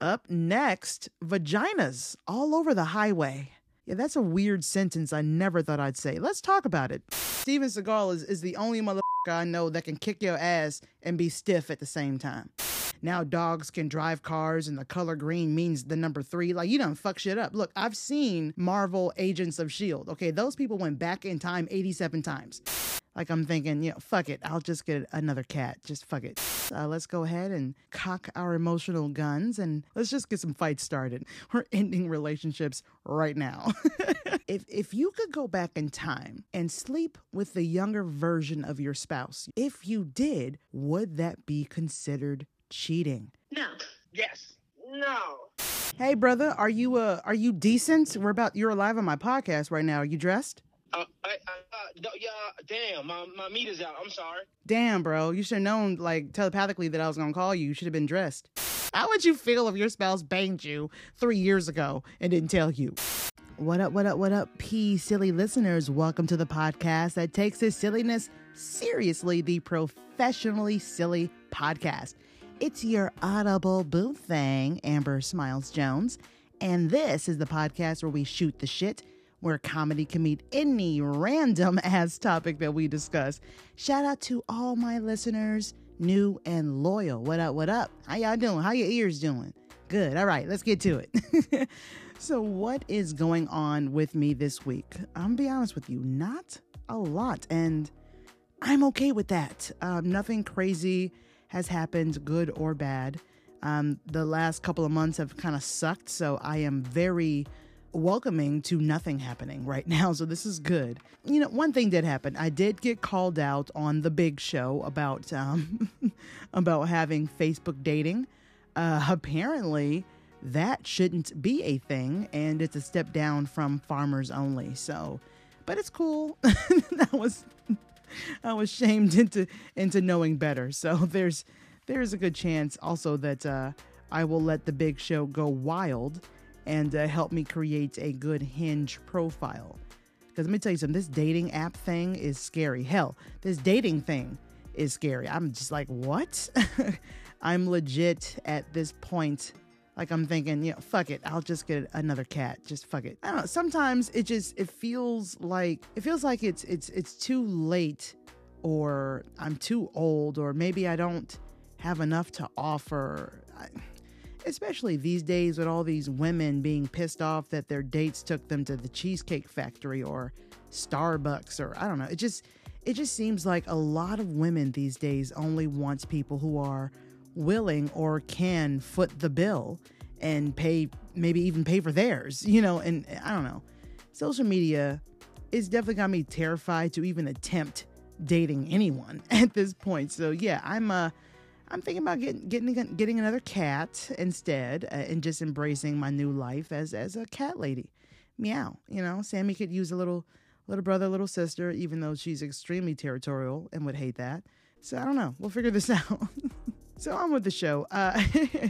Up next, vaginas all over the highway. Yeah, that's a weird sentence I never thought I'd say. Let's talk about it. Steven Seagal is, is the only motherfucker I know that can kick your ass and be stiff at the same time. Now dogs can drive cars and the color green means the number three. Like, you don't fuck shit up. Look, I've seen Marvel Agents of S.H.I.E.L.D. Okay, those people went back in time 87 times. Like I'm thinking, you know, fuck it. I'll just get another cat. Just fuck it. Uh, let's go ahead and cock our emotional guns and let's just get some fights started. We're ending relationships right now. if if you could go back in time and sleep with the younger version of your spouse, if you did, would that be considered cheating? No. Yes. No. Hey brother, are you uh are you decent? We're about you're alive on my podcast right now. Are you dressed? Uh, I, I, uh, yeah, damn, my, my meat is out. I'm sorry. Damn, bro. You should have known, like, telepathically that I was gonna call you. You should have been dressed. How would you feel if your spouse banged you three years ago and didn't tell you? What up, what up, what up, P silly listeners? Welcome to the podcast that takes its silliness seriously, the professionally silly podcast. It's your audible boo thing, Amber Smiles Jones, and this is the podcast where we shoot the shit where comedy can meet any random ass topic that we discuss. Shout out to all my listeners, new and loyal. What up, what up? How y'all doing? How your ears doing? Good. All right, let's get to it. so, what is going on with me this week? I'm gonna be honest with you, not a lot. And I'm okay with that. Um, nothing crazy has happened, good or bad. Um, the last couple of months have kind of sucked, so I am very welcoming to nothing happening right now. So this is good. You know, one thing did happen. I did get called out on the big show about um, about having Facebook dating. Uh, apparently, that shouldn't be a thing, and it's a step down from farmers only. So, but it's cool. that was I was shamed into into knowing better. So there's there's a good chance also that uh, I will let the big show go wild and uh, help me create a good hinge profile. Because let me tell you something, this dating app thing is scary. Hell, this dating thing is scary. I'm just like, what? I'm legit at this point. Like I'm thinking, you know, fuck it. I'll just get another cat. Just fuck it. I don't know. Sometimes it just it feels like it feels like it's it's it's too late, or I'm too old, or maybe I don't have enough to offer. I, especially these days with all these women being pissed off that their dates took them to the cheesecake factory or Starbucks or I don't know. It just it just seems like a lot of women these days only wants people who are willing or can foot the bill and pay maybe even pay for theirs, you know, and I don't know. Social media it's definitely got me terrified to even attempt dating anyone at this point. So yeah, I'm uh I'm thinking about getting getting getting another cat instead, uh, and just embracing my new life as as a cat lady. Meow. You know, Sammy could use a little little brother, little sister, even though she's extremely territorial and would hate that. So I don't know. We'll figure this out. so on with the show. Uh,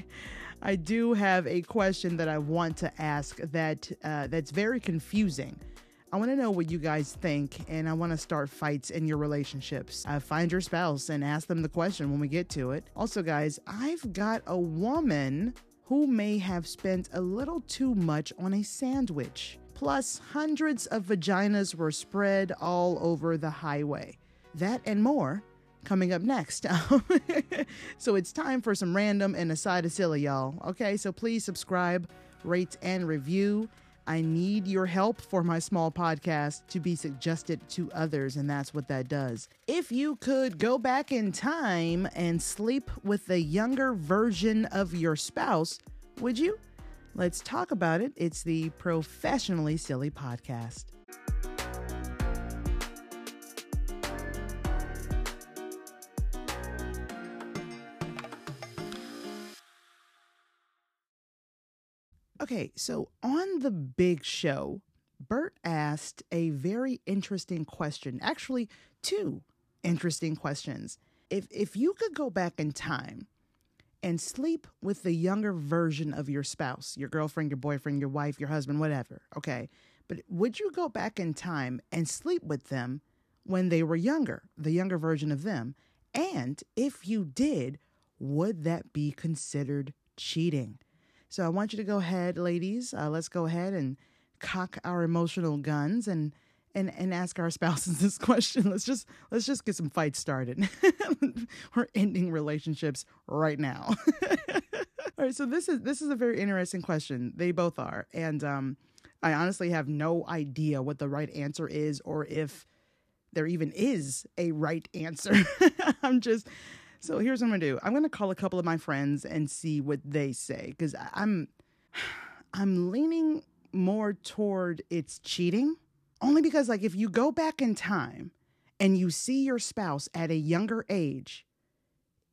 I do have a question that I want to ask that uh, that's very confusing. I want to know what you guys think, and I want to start fights in your relationships. Uh, find your spouse and ask them the question when we get to it. Also, guys, I've got a woman who may have spent a little too much on a sandwich. Plus, hundreds of vaginas were spread all over the highway. That and more coming up next. so it's time for some random and a side of silly, y'all. Okay, so please subscribe, rate, and review. I need your help for my small podcast to be suggested to others, and that's what that does. If you could go back in time and sleep with the younger version of your spouse, would you? Let's talk about it. It's the Professionally Silly Podcast. Okay, so on the big show, Bert asked a very interesting question. Actually, two interesting questions. If if you could go back in time and sleep with the younger version of your spouse, your girlfriend, your boyfriend, your wife, your husband, whatever, okay? But would you go back in time and sleep with them when they were younger, the younger version of them? And if you did, would that be considered cheating? So I want you to go ahead, ladies. Uh, let's go ahead and cock our emotional guns and and and ask our spouses this question. Let's just let's just get some fights started. We're ending relationships right now. All right, so this is this is a very interesting question. They both are, and um, I honestly have no idea what the right answer is, or if there even is a right answer. I'm just so here's what I'm gonna do. I'm gonna call a couple of my friends and see what they say because I'm I'm leaning more toward it's cheating only because, like, if you go back in time and you see your spouse at a younger age,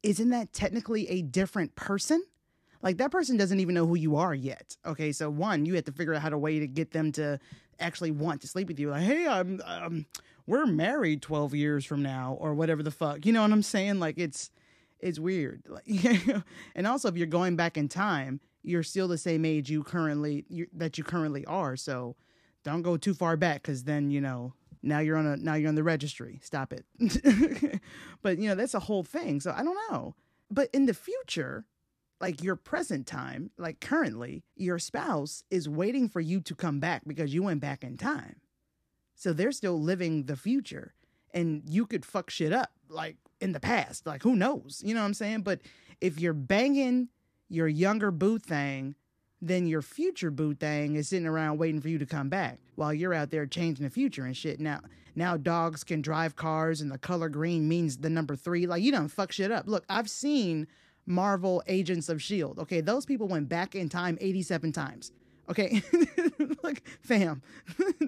isn't that technically a different person? Like, that person doesn't even know who you are yet. Okay, so one, you have to figure out how to way to get them to actually want to sleep with you. Like, hey, I'm, um, we're married 12 years from now, or whatever the fuck. You know what I'm saying? Like, it's, it's weird. And also, if you're going back in time, you're still the same age you currently you, that you currently are. So don't go too far back because then you know now you're on a now you're on the registry. Stop it. but you know that's a whole thing. So I don't know. But in the future, like your present time, like currently, your spouse is waiting for you to come back because you went back in time. So they're still living the future. And you could fuck shit up like in the past. Like who knows? You know what I'm saying? But if you're banging your younger boo thing then your future boo thing is sitting around waiting for you to come back while you're out there changing the future and shit. Now, now dogs can drive cars and the color green means the number three. Like you don't fuck shit up. Look, I've seen Marvel Agents of Shield. Okay, those people went back in time 87 times. Okay, like fam,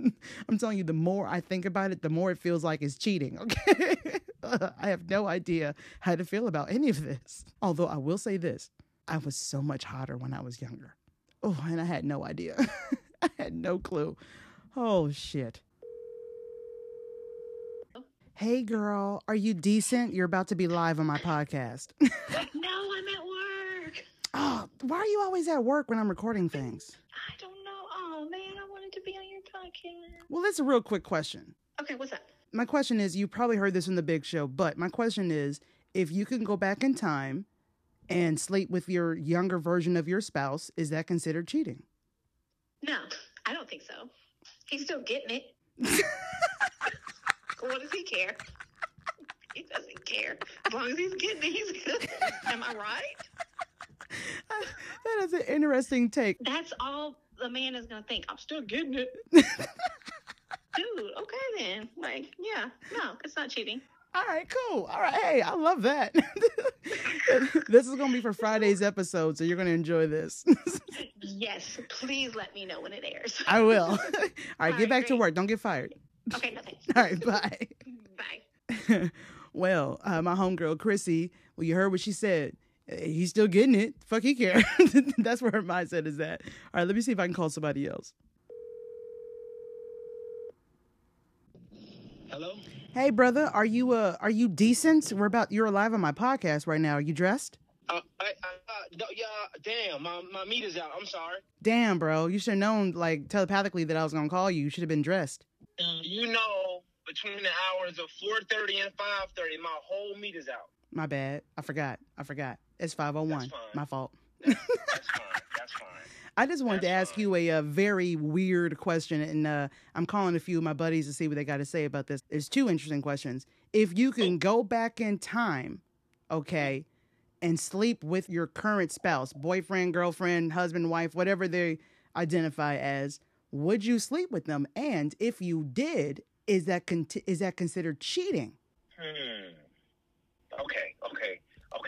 I'm telling you, the more I think about it, the more it feels like it's cheating. Okay, I have no idea how to feel about any of this. Although I will say this, I was so much hotter when I was younger. Oh, and I had no idea. I had no clue. Oh, shit. Hey, girl, are you decent? You're about to be live on my podcast. no, I'm at work. Oh, why are you always at work when I'm recording things? I don't know. Oh, man, I wanted to be on your podcast. Well, that's a real quick question. Okay, what's up? My question is you probably heard this in the big show, but my question is if you can go back in time and sleep with your younger version of your spouse, is that considered cheating? No, I don't think so. He's still getting it. what does he care? He doesn't care. As long as he's getting it, he's good. Am I right? that is an interesting take. That's all the man is going to think. I'm still getting it. Dude, okay then. Like, yeah, no, it's not cheating. All right, cool. All right, hey, I love that. this is gonna be for Friday's episode, so you're gonna enjoy this. yes, please let me know when it airs. I will. All right, All get right, back great. to work. Don't get fired. Okay, nothing. All right, bye. Bye. well, uh, my homegirl Chrissy, well, you heard what she said. He's still getting it. Fuck, he care. That's where her mindset is at. All right, let me see if I can call somebody else. Hello. Hey, brother, are you uh are you decent? We're about you're alive on my podcast right now. Are you dressed? Uh, I, I, uh, yeah, damn, my, my meat is out. I'm sorry. Damn, bro, you should have known like telepathically that I was gonna call you. You should have been dressed. You know, between the hours of 4:30 and 5:30, my whole meat is out. My bad. I forgot. I forgot. It's 5:01. My fault. That's, that's fine. That's fine. I just wanted That's to ask fine. you a, a, very weird question, and uh, I'm calling a few of my buddies to see what they got to say about this. There's two interesting questions. If you can go back in time, okay, and sleep with your current spouse, boyfriend, girlfriend, husband, wife, whatever they identify as, would you sleep with them? And if you did, is that con- is that considered cheating? Hmm. Okay. Okay.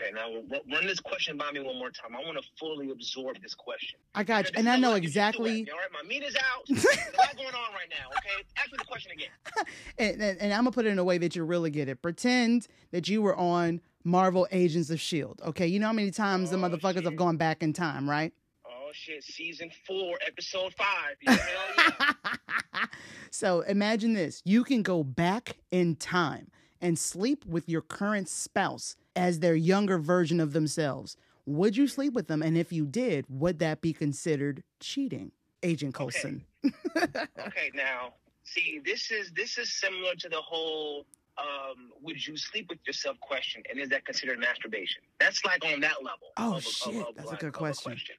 Okay, now run this question by me one more time. I want to fully absorb this question. I got you, and I know exactly. All right, my meat is out. Lot going on right now. Okay, ask me the question again. and, and, and I'm gonna put it in a way that you really get it. Pretend that you were on Marvel Agents of Shield. Okay, you know how many times oh, the motherfuckers shit. have gone back in time, right? Oh shit! Season four, episode five. Yeah. so imagine this: you can go back in time and sleep with your current spouse as their younger version of themselves. Would you sleep with them? And if you did, would that be considered cheating? Agent Coulson. Okay, okay now, see, this is this is similar to the whole um, would you sleep with yourself question and is that considered masturbation? That's like on that level. Oh of, shit, of, of, that's like, a good question. question.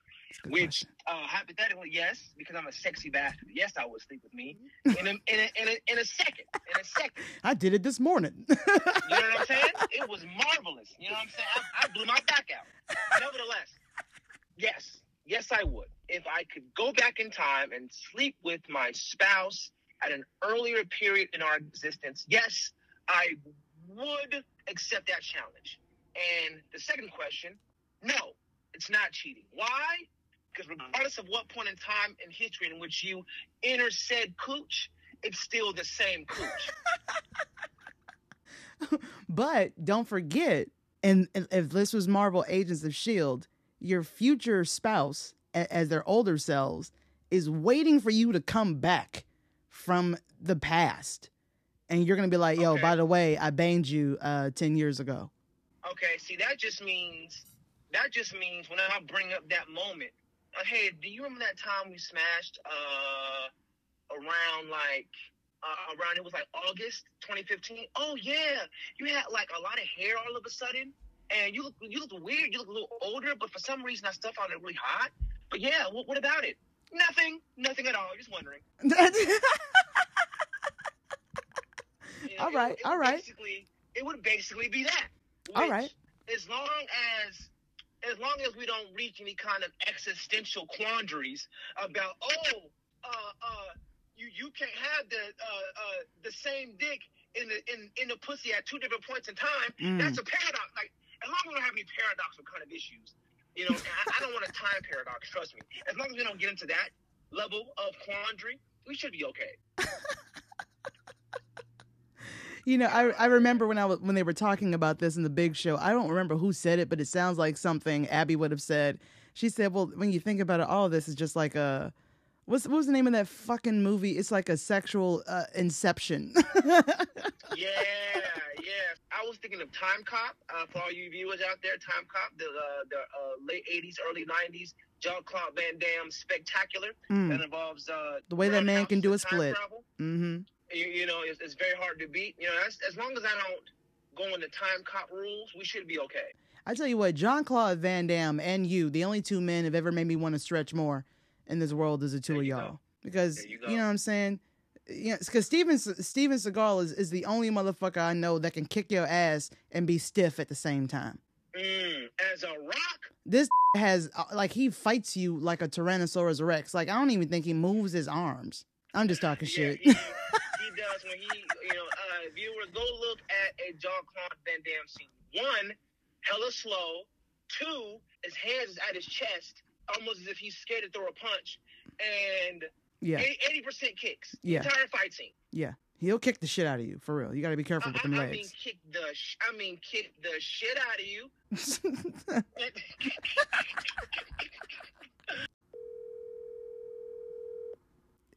Which, uh, hypothetically, yes, because I'm a sexy bastard. Yes, I would sleep with me in a, in a, in a, in a second. In a second. I did it this morning. You know what I'm saying? It was marvelous. You know what I'm saying? I, I blew my back out. Nevertheless, yes, yes, I would. If I could go back in time and sleep with my spouse at an earlier period in our existence, yes, I would accept that challenge. And the second question, no, it's not cheating. Why? Because regardless of what point in time in history in which you enter said cooch, it's still the same cooch. but don't forget, and if this was Marvel Agents of Shield, your future spouse, as their older selves, is waiting for you to come back from the past, and you're gonna be like, "Yo, Okay. by the way, I banged you uh, ten years ago." Okay, see that just means that just means when I bring up that moment, uh, hey, do you remember that time we smashed uh around like uh, around it was like August 2015? Oh yeah, you had like a lot of hair all of a sudden, and you look you look weird. You look a little older, but for some reason that stuff found it really hot. But yeah, what, what about it? Nothing, nothing at all. Just wondering. You All it- it all right. Basically, it would basically be that. All right. As long as as long as we don't reach any kind of existential quandaries about oh uh uh you you can't have the uh uh the same dick in the in in the pussy at two different points in time. Mm. That's a paradox. Like as long as we don't have any paradoxical kind of issues, you know, I, I don't want a time paradox. Trust me. As long as we don't get into that level of quandary, we should be okay. You know, I I remember when I was when they were talking about this in the Big Show. I don't remember who said it, but it sounds like something Abby would have said. She said, "Well, when you think about it, all of this is just like a what's what was the name of that fucking movie? It's like a sexual uh, inception." yeah, yeah. I was thinking of Time Cop uh, for all you viewers out there. Time Cop, the uh, the uh, late '80s, early '90s, Jean Claude Van Damme spectacular Mm. that involves uh, The way that man can do a split. travel. You, you know, it's, it's very hard to beat. You know, as long as I don't go into Time Cop rules, we should be okay. I tell you what, John Claude Van Damme and you, the only two men have ever made me want to stretch more in this world is the two of you y'all. go. Because you, you know what I'm saying? Yeah, because Steven Steven Seagal is, is the only motherfucker I know that can kick your ass and be stiff at the same time. Mm, as a rock, This has uh, like he fights you like a Tyrannosaurus Rex. Like I don't even think he moves his arms. I'm just talking yeah, shit. he, he when he, you know, uh, viewers go look at a Jean Claude Van Damme scene. One, hella slow. Two, his hands is at his chest, almost as if he's scared to throw a punch. And yeah, eighty percent kicks. Yeah. Entire fight scene. yeah. He'll kick the shit out of you for real. You got to be careful I, with them I- I mean, legs. kick the, sh- I mean, kick the shit out of you.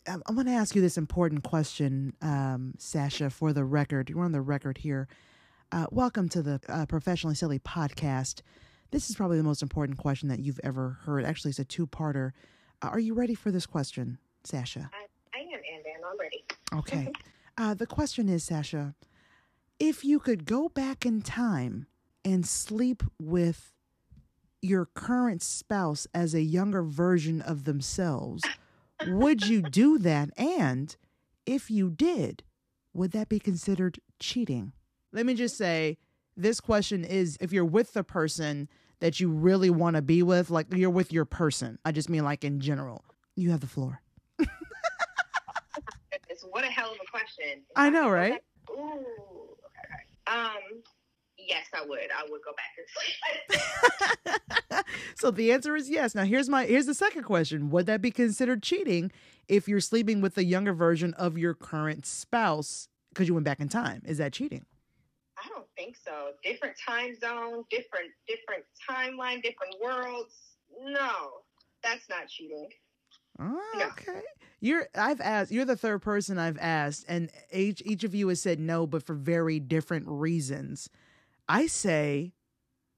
I, I want to ask you this important question, um, Sasha, for the record. You're on the record here. Uh, welcome to the uh, Professionally Silly podcast. This is probably the most important question that you've ever heard. Actually, it's a two parter. Uh, are you ready for this question, Sasha? I, I am, and I'm ready. Okay. Uh, the question is, Sasha, if you could go back in time and sleep with your current spouse as a younger version of themselves, would you do that? And if you did, would that be considered cheating? Let me just say this question is if you're with the person that you really want to be with, like you're with your person. I just mean like in general. You have the floor. It's what a hell of a question. I know, right? Ooh. Okay, okay. Um. Yes, I would. I would go back and sleep. so the answer is yes. Now here's my here's the second question. Would that be considered cheating if you're sleeping with a younger version of your current spouse because you went back in time? Is that cheating? I don't think so. Different time zone, different different timeline, different worlds. No, that's not cheating. Oh, No. okay. You're I've asked you're the third person I've asked and each each of you has said no but for very different reasons. I say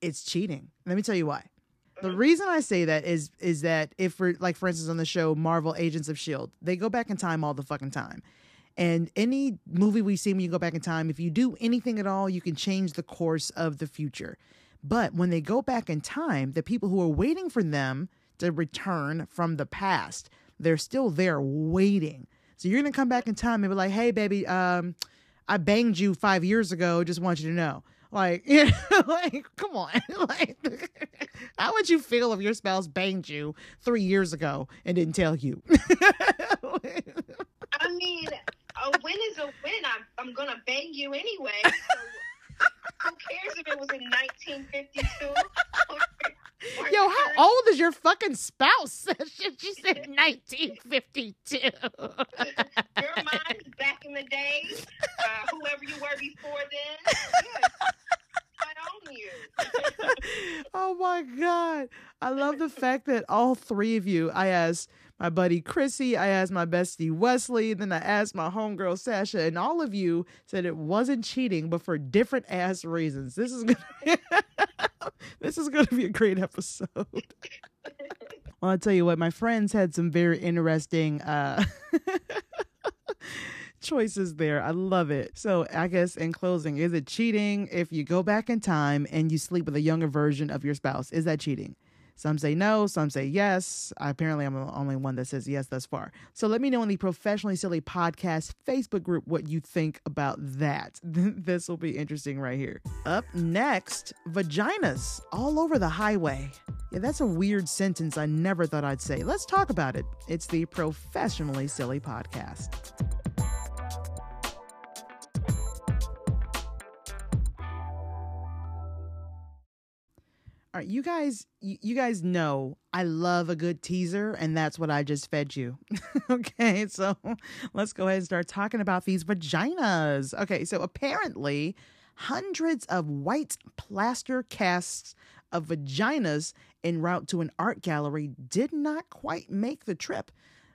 it's cheating. Let me tell you why. The reason I say that is is that if we're like for instance on the show Marvel Agents of Shield, they go back in time all the fucking time. And any movie we see when you go back in time, if you do anything at all, you can change the course of the future. But when they go back in time, the people who are waiting for them to return from the past. They're still there waiting. So you're gonna come back in time and be like, "Hey, baby, um, I banged you five years ago. Just want you to know." Like, you know, like, come on. like, how would you feel if your spouse banged you three years ago and didn't tell you? I mean, a win is a win. I'm, I'm going to bang you anyway. So who cares if it was in 1952? Or- Yo, how old is your fucking spouse? she said 1952. Your mom is back in the day. Uh, whoever you were before then. You. oh my god. I love the fact that all three of you, I asked my buddy Chrissy, I asked my bestie Wesley, then I asked my homegirl Sasha, and all of you said it wasn't cheating, but for different ass reasons. This is gonna be this is gonna be a great episode. Well, I'll tell you what, my friends had some very interesting uh choices there. I love it. So, I guess in closing, is it cheating if you go back in time and you sleep with a younger version of your spouse? Is that cheating? Some say no, some say yes. Apparently, I'm the only one that says yes thus far. So let me know in the Professionally Silly Podcast Facebook group what you think about that. this will be interesting right here. Up next, vaginas all over the highway. Yeah, that's a weird sentence I never thought I'd say. Let's talk about it. It's the Professionally Silly Podcast. All right, you guys, you, you guys know I love a good teaser, and that's what I just fed you. okay, so let's go ahead and start talking about these vaginas. Okay, so apparently, hundreds of white plaster casts of vaginas en route to an art gallery did not quite make the trip,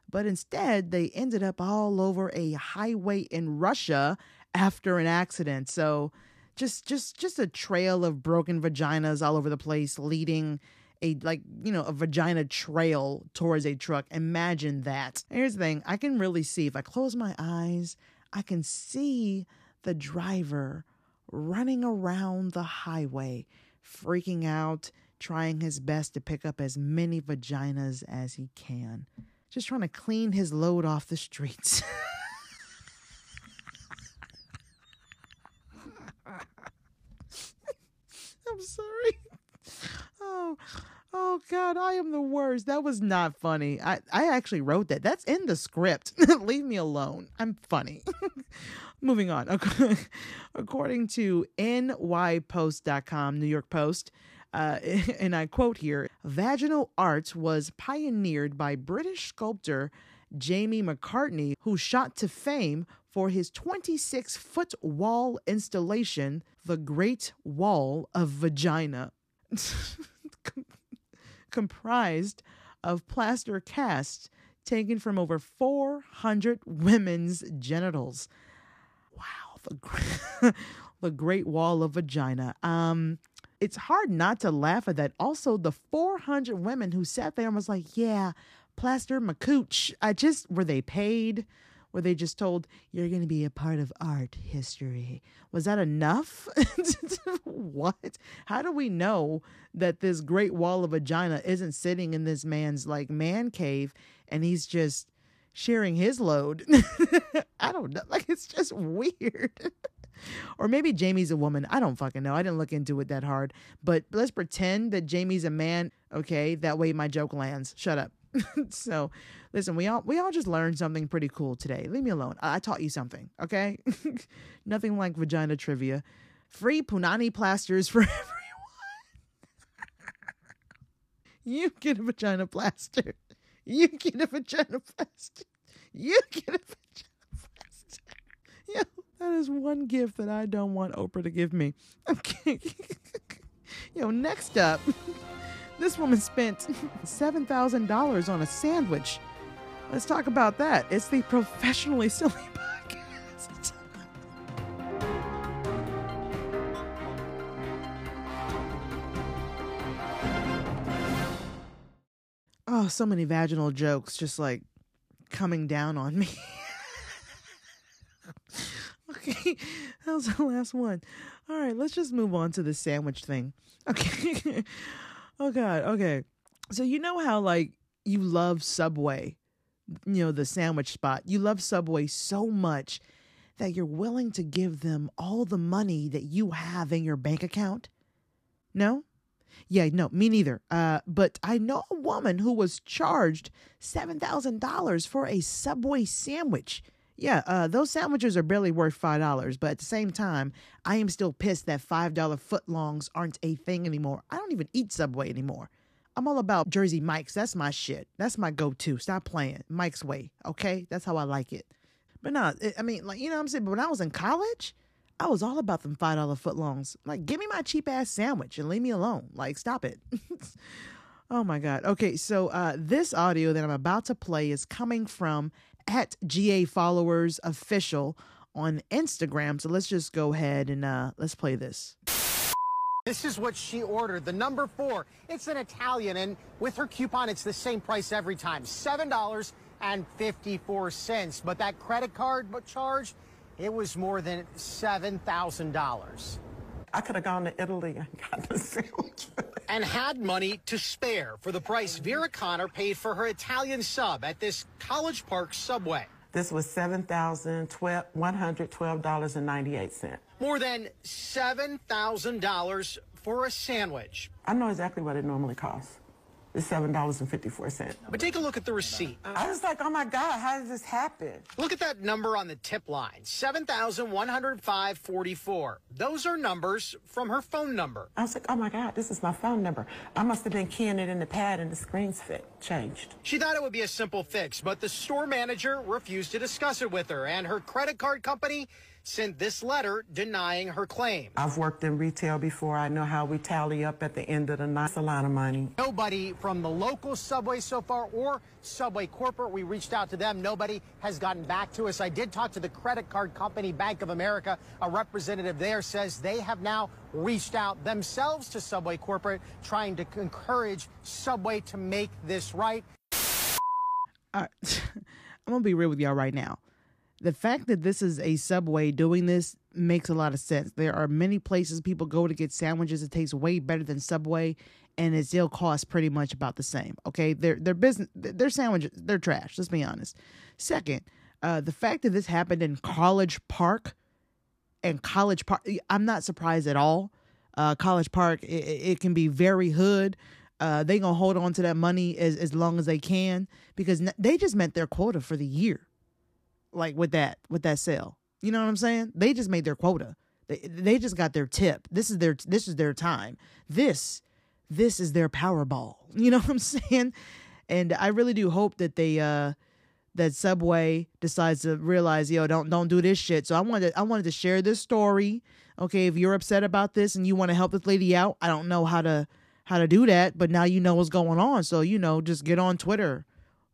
but instead they ended up all over a highway in Russia after an accident. So just just just a trail of broken vaginas all over the place leading a like you know a vagina trail towards a truck. Imagine that. Here's the thing. I can really see if i close my eyes i can see the driver running around the highway freaking out trying his best to pick up as many vaginas as he can just trying to clean his load off the streets I'm sorry. Oh, God, I am the worst. That was not funny. I, I actually wrote that. That's in the script. Leave me alone. I'm funny. Moving on. According to nypost.com, New York Post, uh, and I quote here vaginal art was pioneered by British sculptor Jamie McCartney, who shot to fame for his 26 foot wall installation, The Great Wall of Vagina, comprised of plaster casts taken from over 400 women's genitals. Wow, the, the Great Wall of Vagina. Um, it's hard not to laugh at that. Also, the 400 women who sat there and was like, yeah, plaster my cooch. I just, were they paid? Were they just told, you're going to be a part of art history? Was that enough? what? How do we know that this great wall of vagina isn't sitting in this man's like man cave and he's just sharing his load? I don't know. Like, it's just weird. or maybe Jamie's a woman. I don't fucking know. I didn't look into it that hard. But let's pretend that Jamie's a man. Okay, that way my joke lands. Shut up. so, listen, we all we all just learned something pretty cool today. Leave me alone. I, I taught you something, okay? Nothing like vagina trivia. Free punani plasters for everyone. you get a vagina plaster. You get a vagina plaster. You get a vagina plaster. Yeah, that is one gift that I don't want Oprah to give me. Okay. Yo, next up. This woman spent $7,000 on a sandwich. Let's talk about that. It's the Professionally Silly Podcast. Oh, so many vaginal jokes just like coming down on me. okay, that was the last one. All right, let's just move on to the sandwich thing. Okay. Oh God. Okay. So you know how like you love Subway, you know, the sandwich spot. You love Subway so much that you're willing to give them all the money that you have in your bank account? No? Yeah, no, me neither. Uh, but I know a woman who was charged $7,000 for a Subway sandwich. Yeah, uh, those sandwiches are barely worth $5, but at the same time, I am still pissed that $5 footlongs aren't a thing anymore. I don't even eat Subway anymore. I'm all about Jersey Mike's. That's my shit. That's my go to. Stop playing. Mike's way, okay? That's how I like it. But no, I mean, like, you know what I'm saying? But when I was in college, I was all about them $5 footlongs. Like, give me my cheap ass sandwich and leave me alone. Like, stop it. oh my God. Okay, so uh, this audio that I'm about to play is coming from at GA Followers Official on Instagram. So let's just go ahead and uh, let's play this. This is what she ordered. The number four. It's an Italian, and with her coupon, it's the same price every time. $7.54. But that credit card charge, it was more than $7,000. I could have gone to Italy and gotten a sandwich. and had money to spare for the price Vera Connor paid for her Italian sub at this College Park subway. This was $7,112.98. More than $7,000 for a sandwich. I know exactly what it normally costs. It's $7.54. But take a look at the receipt. I was like, oh my God, how did this happen? Look at that number on the tip line 7,105.44. Those are numbers from her phone number. I was like, oh my God, this is my phone number. I must have been keying it in the pad and the screen's fit changed. She thought it would be a simple fix, but the store manager refused to discuss it with her, and her credit card company sent this letter denying her claim. I've worked in retail before. I know how we tally up at the end of the night. It's a lot of money. Nobody from the local subway so far or Subway corporate, we reached out to them. Nobody has gotten back to us. I did talk to the credit card company Bank of America. A representative there says they have now reached out themselves to Subway corporate, trying to encourage Subway to make this right. All right. I'm going to be real with y'all right now the fact that this is a subway doing this makes a lot of sense. There are many places people go to get sandwiches. It tastes way better than Subway, and it still costs pretty much about the same. Okay, their their business, their sandwiches, they're trash. Let's be honest. Second, uh, the fact that this happened in College Park, and College Park, I'm not surprised at all. Uh, College Park, it, it can be very hood. Uh, they gonna hold on to that money as as long as they can because they just met their quota for the year like with that with that sale. You know what I'm saying? They just made their quota. They they just got their tip. This is their this is their time. This this is their Powerball. You know what I'm saying? And I really do hope that they uh that Subway decides to realize, yo, don't don't do this shit. So I wanted I wanted to share this story. Okay, if you're upset about this and you want to help this lady out, I don't know how to how to do that, but now you know what's going on. So, you know, just get on Twitter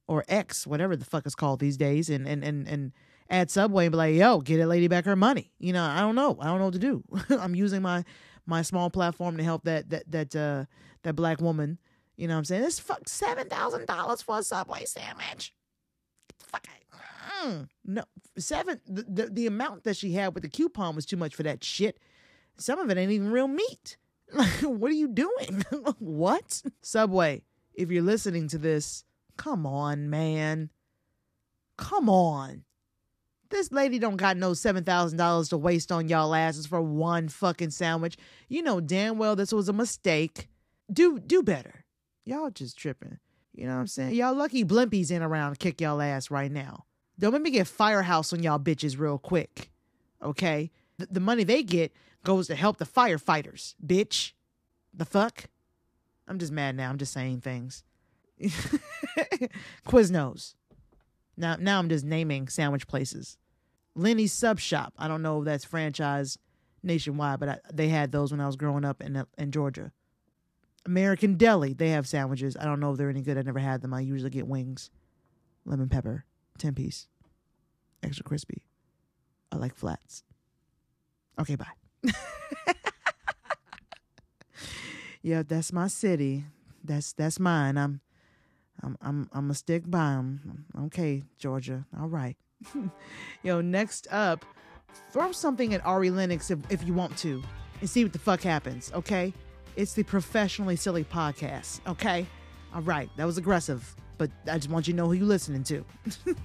or X, whatever the fuck it's called these days, and and and and add Subway and be like, yo, get a lady back her money. You know, I don't know. I don't know what to do. I'm using my my small platform to help that that that uh that black woman. You know what I'm saying? This fuck seven thousand dollars for a Subway sandwich. Fuck mm, no seven the, the the amount that she had with the coupon was too much for that shit. Some of it ain't even real meat. what are you doing? what? Subway, if you're listening to this, Come on, man. Come on. This lady don't got no $7,000 to waste on y'all asses for one fucking sandwich. You know damn well this was a mistake. Do do better. Y'all just tripping. You know what I'm saying? Y'all lucky Blimpies in around to kick y'all ass right now. Don't let me get firehouse on y'all bitches real quick. Okay? The, the money they get goes to help the firefighters, bitch. The fuck? I'm just mad now. I'm just saying things. Quiznos. Now, now I'm just naming sandwich places. Lenny's Sub Shop. I don't know if that's franchised nationwide, but I, they had those when I was growing up in in Georgia. American Deli. They have sandwiches. I don't know if they're any good. I never had them. I usually get wings, lemon pepper, ten piece, extra crispy. I like flats. Okay, bye. yeah, that's my city. That's that's mine. I'm I'm I'm I'm gonna stick by him. Okay, Georgia. All right. Yo, next up, throw something at Ari Lennox if, if you want to, and see what the fuck happens. Okay, it's the professionally silly podcast. Okay, All right, that was aggressive, but I just want you to know who you're listening to.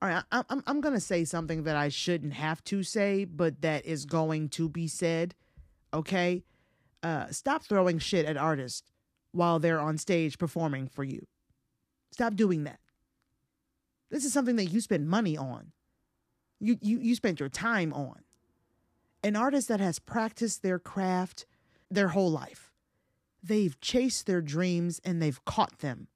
All right, I, I'm I'm gonna say something that I shouldn't have to say, but that is going to be said. Okay, uh, stop throwing shit at artists while they're on stage performing for you. Stop doing that. This is something that you spend money on. You you you spent your time on. An artist that has practiced their craft their whole life. They've chased their dreams and they've caught them.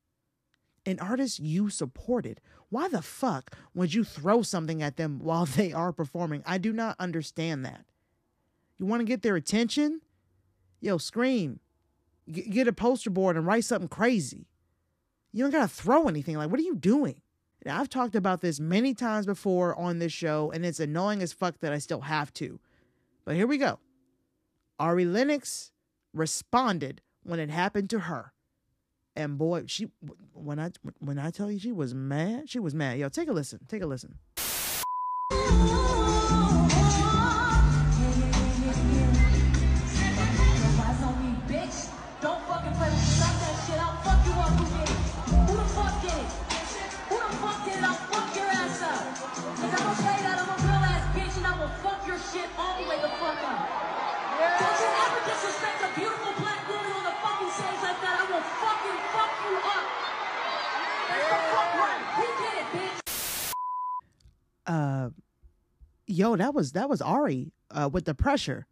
An artist you supported. Why the fuck would you throw something at them while they are performing? I do not understand that. You want to get their attention? Yo, scream. G- get a poster board and write something crazy. You don't got to throw anything. Like, what are you doing? Now, I've talked about this many times before on this show, and it's annoying as fuck that I still have to. But here we go. Ari Lennox responded when it happened to her. And boy, she when I when I tell you she was mad, she was mad. Yo, take a listen. Take a listen. Yo, that was that was Ari uh with the pressure.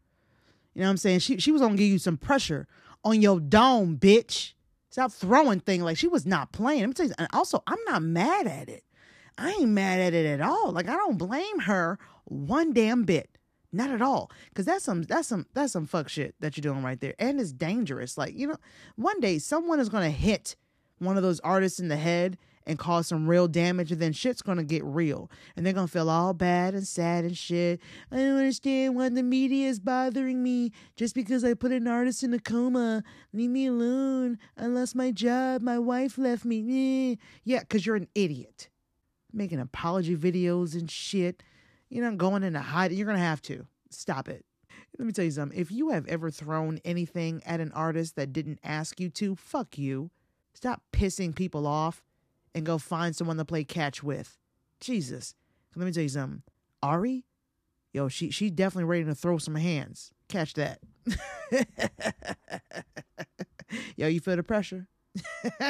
You know what I'm saying? She she was gonna give you some pressure on your dome, bitch. Stop throwing thing like she was not playing. Let me tell you, and also I'm not mad at it. I ain't mad at it at all. Like I don't blame her one damn bit. Not at all. Cause that's some that's some that's some fuck shit that you're doing right there. And it's dangerous. Like, you know, one day someone is gonna hit one of those artists in the head and cause some real damage, and then shit's gonna get real. And they're gonna feel all bad and sad and shit. I don't understand why the media is bothering me just because I put an artist in a coma. Leave me alone. I lost my job. My wife left me. Eh. Yeah, because you're an idiot. Making apology videos and shit. You're not going into hiding. You're gonna have to. Stop it. Let me tell you something. If you have ever thrown anything at an artist that didn't ask you to, fuck you. Stop pissing people off and go find someone to play catch with. Jesus. Let me tell you something. Ari, yo, she she definitely ready to throw some hands. Catch that. yo, you feel the pressure?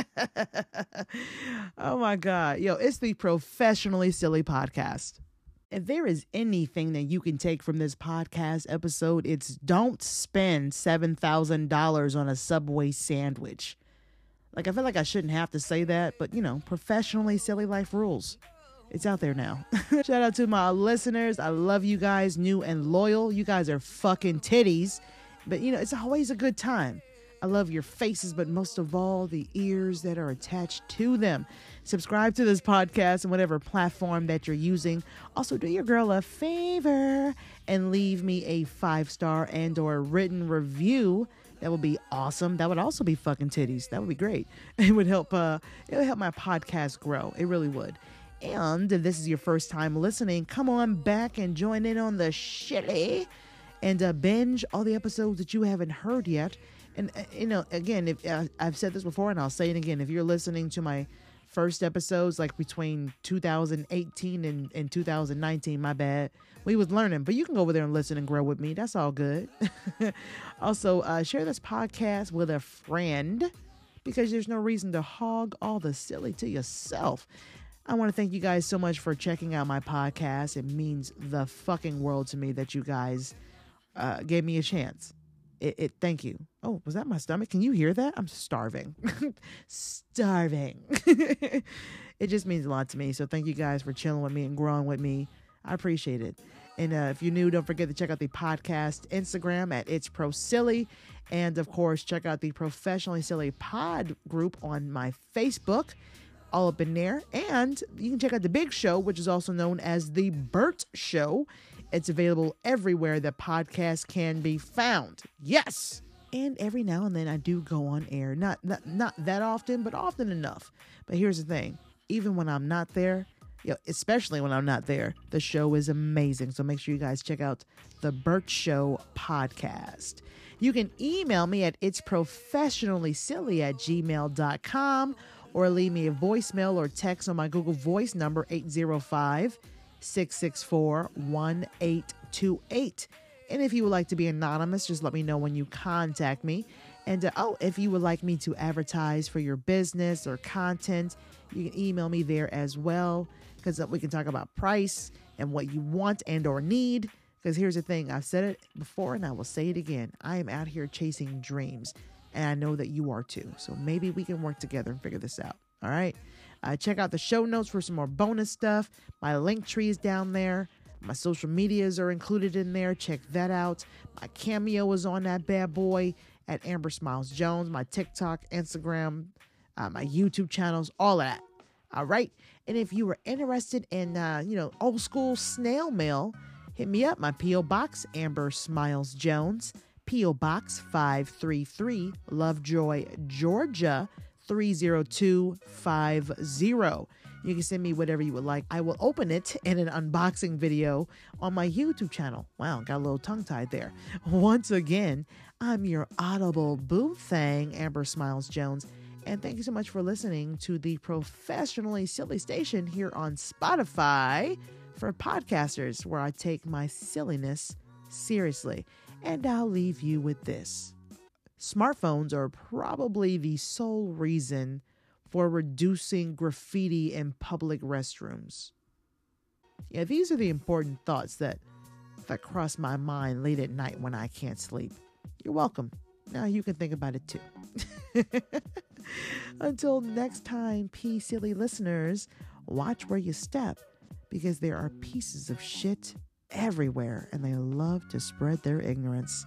oh my God. Yo, it's the Professionally Silly Podcast. If there is anything that you can take from this podcast episode, it's don't spend $7,000 on a Subway sandwich. Like, I feel like I shouldn't have to say that, but you know, professionally silly life rules. It's out there now. Shout out to my listeners. I love you guys, new and loyal. You guys are fucking titties. But you know, it's always a good time. I love your faces, but most of all, the ears that are attached to them. Subscribe to this podcast on whatever platform that you're using. Also, do your girl a favor and leave me a five star and or written review. That would be awesome. That would also be fucking titties. That would be great. It would help. Uh, it would help my podcast grow. It really would. And if this is your first time listening, come on back and join in on the shitty and uh, binge all the episodes that you haven't heard yet. And uh, you know, again, if uh, I've said this before, and I'll say it again, if you're listening to my first episodes, like between 2018 and, and 2019, my bad, we was learning. But you can go over there and listen and grow with me. That's all good. also, uh, share this podcast with a friend because there's no reason to hog all the silly to yourself. I want to thank you guys so much for checking out my podcast. It means the fucking world to me that you guys uh, gave me a chance. It, it thank you. Oh, was that my stomach? Can you hear that? I'm starving. starving. it just means a lot to me. So thank you guys for chilling with me and growing with me. I appreciate it. And uh, if you're new, don't forget to check out the podcast Instagram at It's Pro Silly. And of course, check out the Professionally Silly Pod group on my Facebook, all up in there. And you can check out the Big Show, which is also known as the Bert Show. It's available everywhere that podcasts can be found. Yes. And every now and then I do go on air. Not not not that often, but often enough. But here's the thing. Even when I'm not there, you know, especially when I'm not there, the show is amazing. So make sure you guys check out the Bert Show podcast. You can email me at it's professionally silly at gmail.com or leave me a voicemail or text on my Google Voice number 805 664 1828. And if you would like to be anonymous, just let me know when you contact me. And uh, oh, if you would like me to advertise for your business or content, you can email me there as well because we can talk about price and what you want and or need. Because here's the thing, I've said it before and I will say it again. I am out here chasing dreams, and I know that you are too. So maybe we can work together and figure this out. All right. Uh, check out the show notes for some more bonus stuff. My link tree is down there. My social medias are included in there. Check that out. My cameo is on that bad boy at Amber Smiles Jones. My TikTok, Instagram, uh, my YouTube channels, all of that. All right. And if you were interested in, uh, you know, old school snail mail, hit me up. My P.O. Box, Amber Smiles Jones, P.O. Box 533, Lovejoy, Georgia 30250. You can send me whatever you would like. I will open it in an unboxing video on my YouTube channel. Wow, got a little tongue tied there. Once again, I'm your audible boo thing, Amber Smiles Jones. And thank you so much for listening to the professionally silly station here on Spotify for podcasters, where I take my silliness seriously. And I'll leave you with this smartphones are probably the sole reason for reducing graffiti in public restrooms. Yeah, these are the important thoughts that that cross my mind late at night when I can't sleep. You're welcome. Now you can think about it too. Until next time, P silly listeners, watch where you step because there are pieces of shit everywhere and they love to spread their ignorance.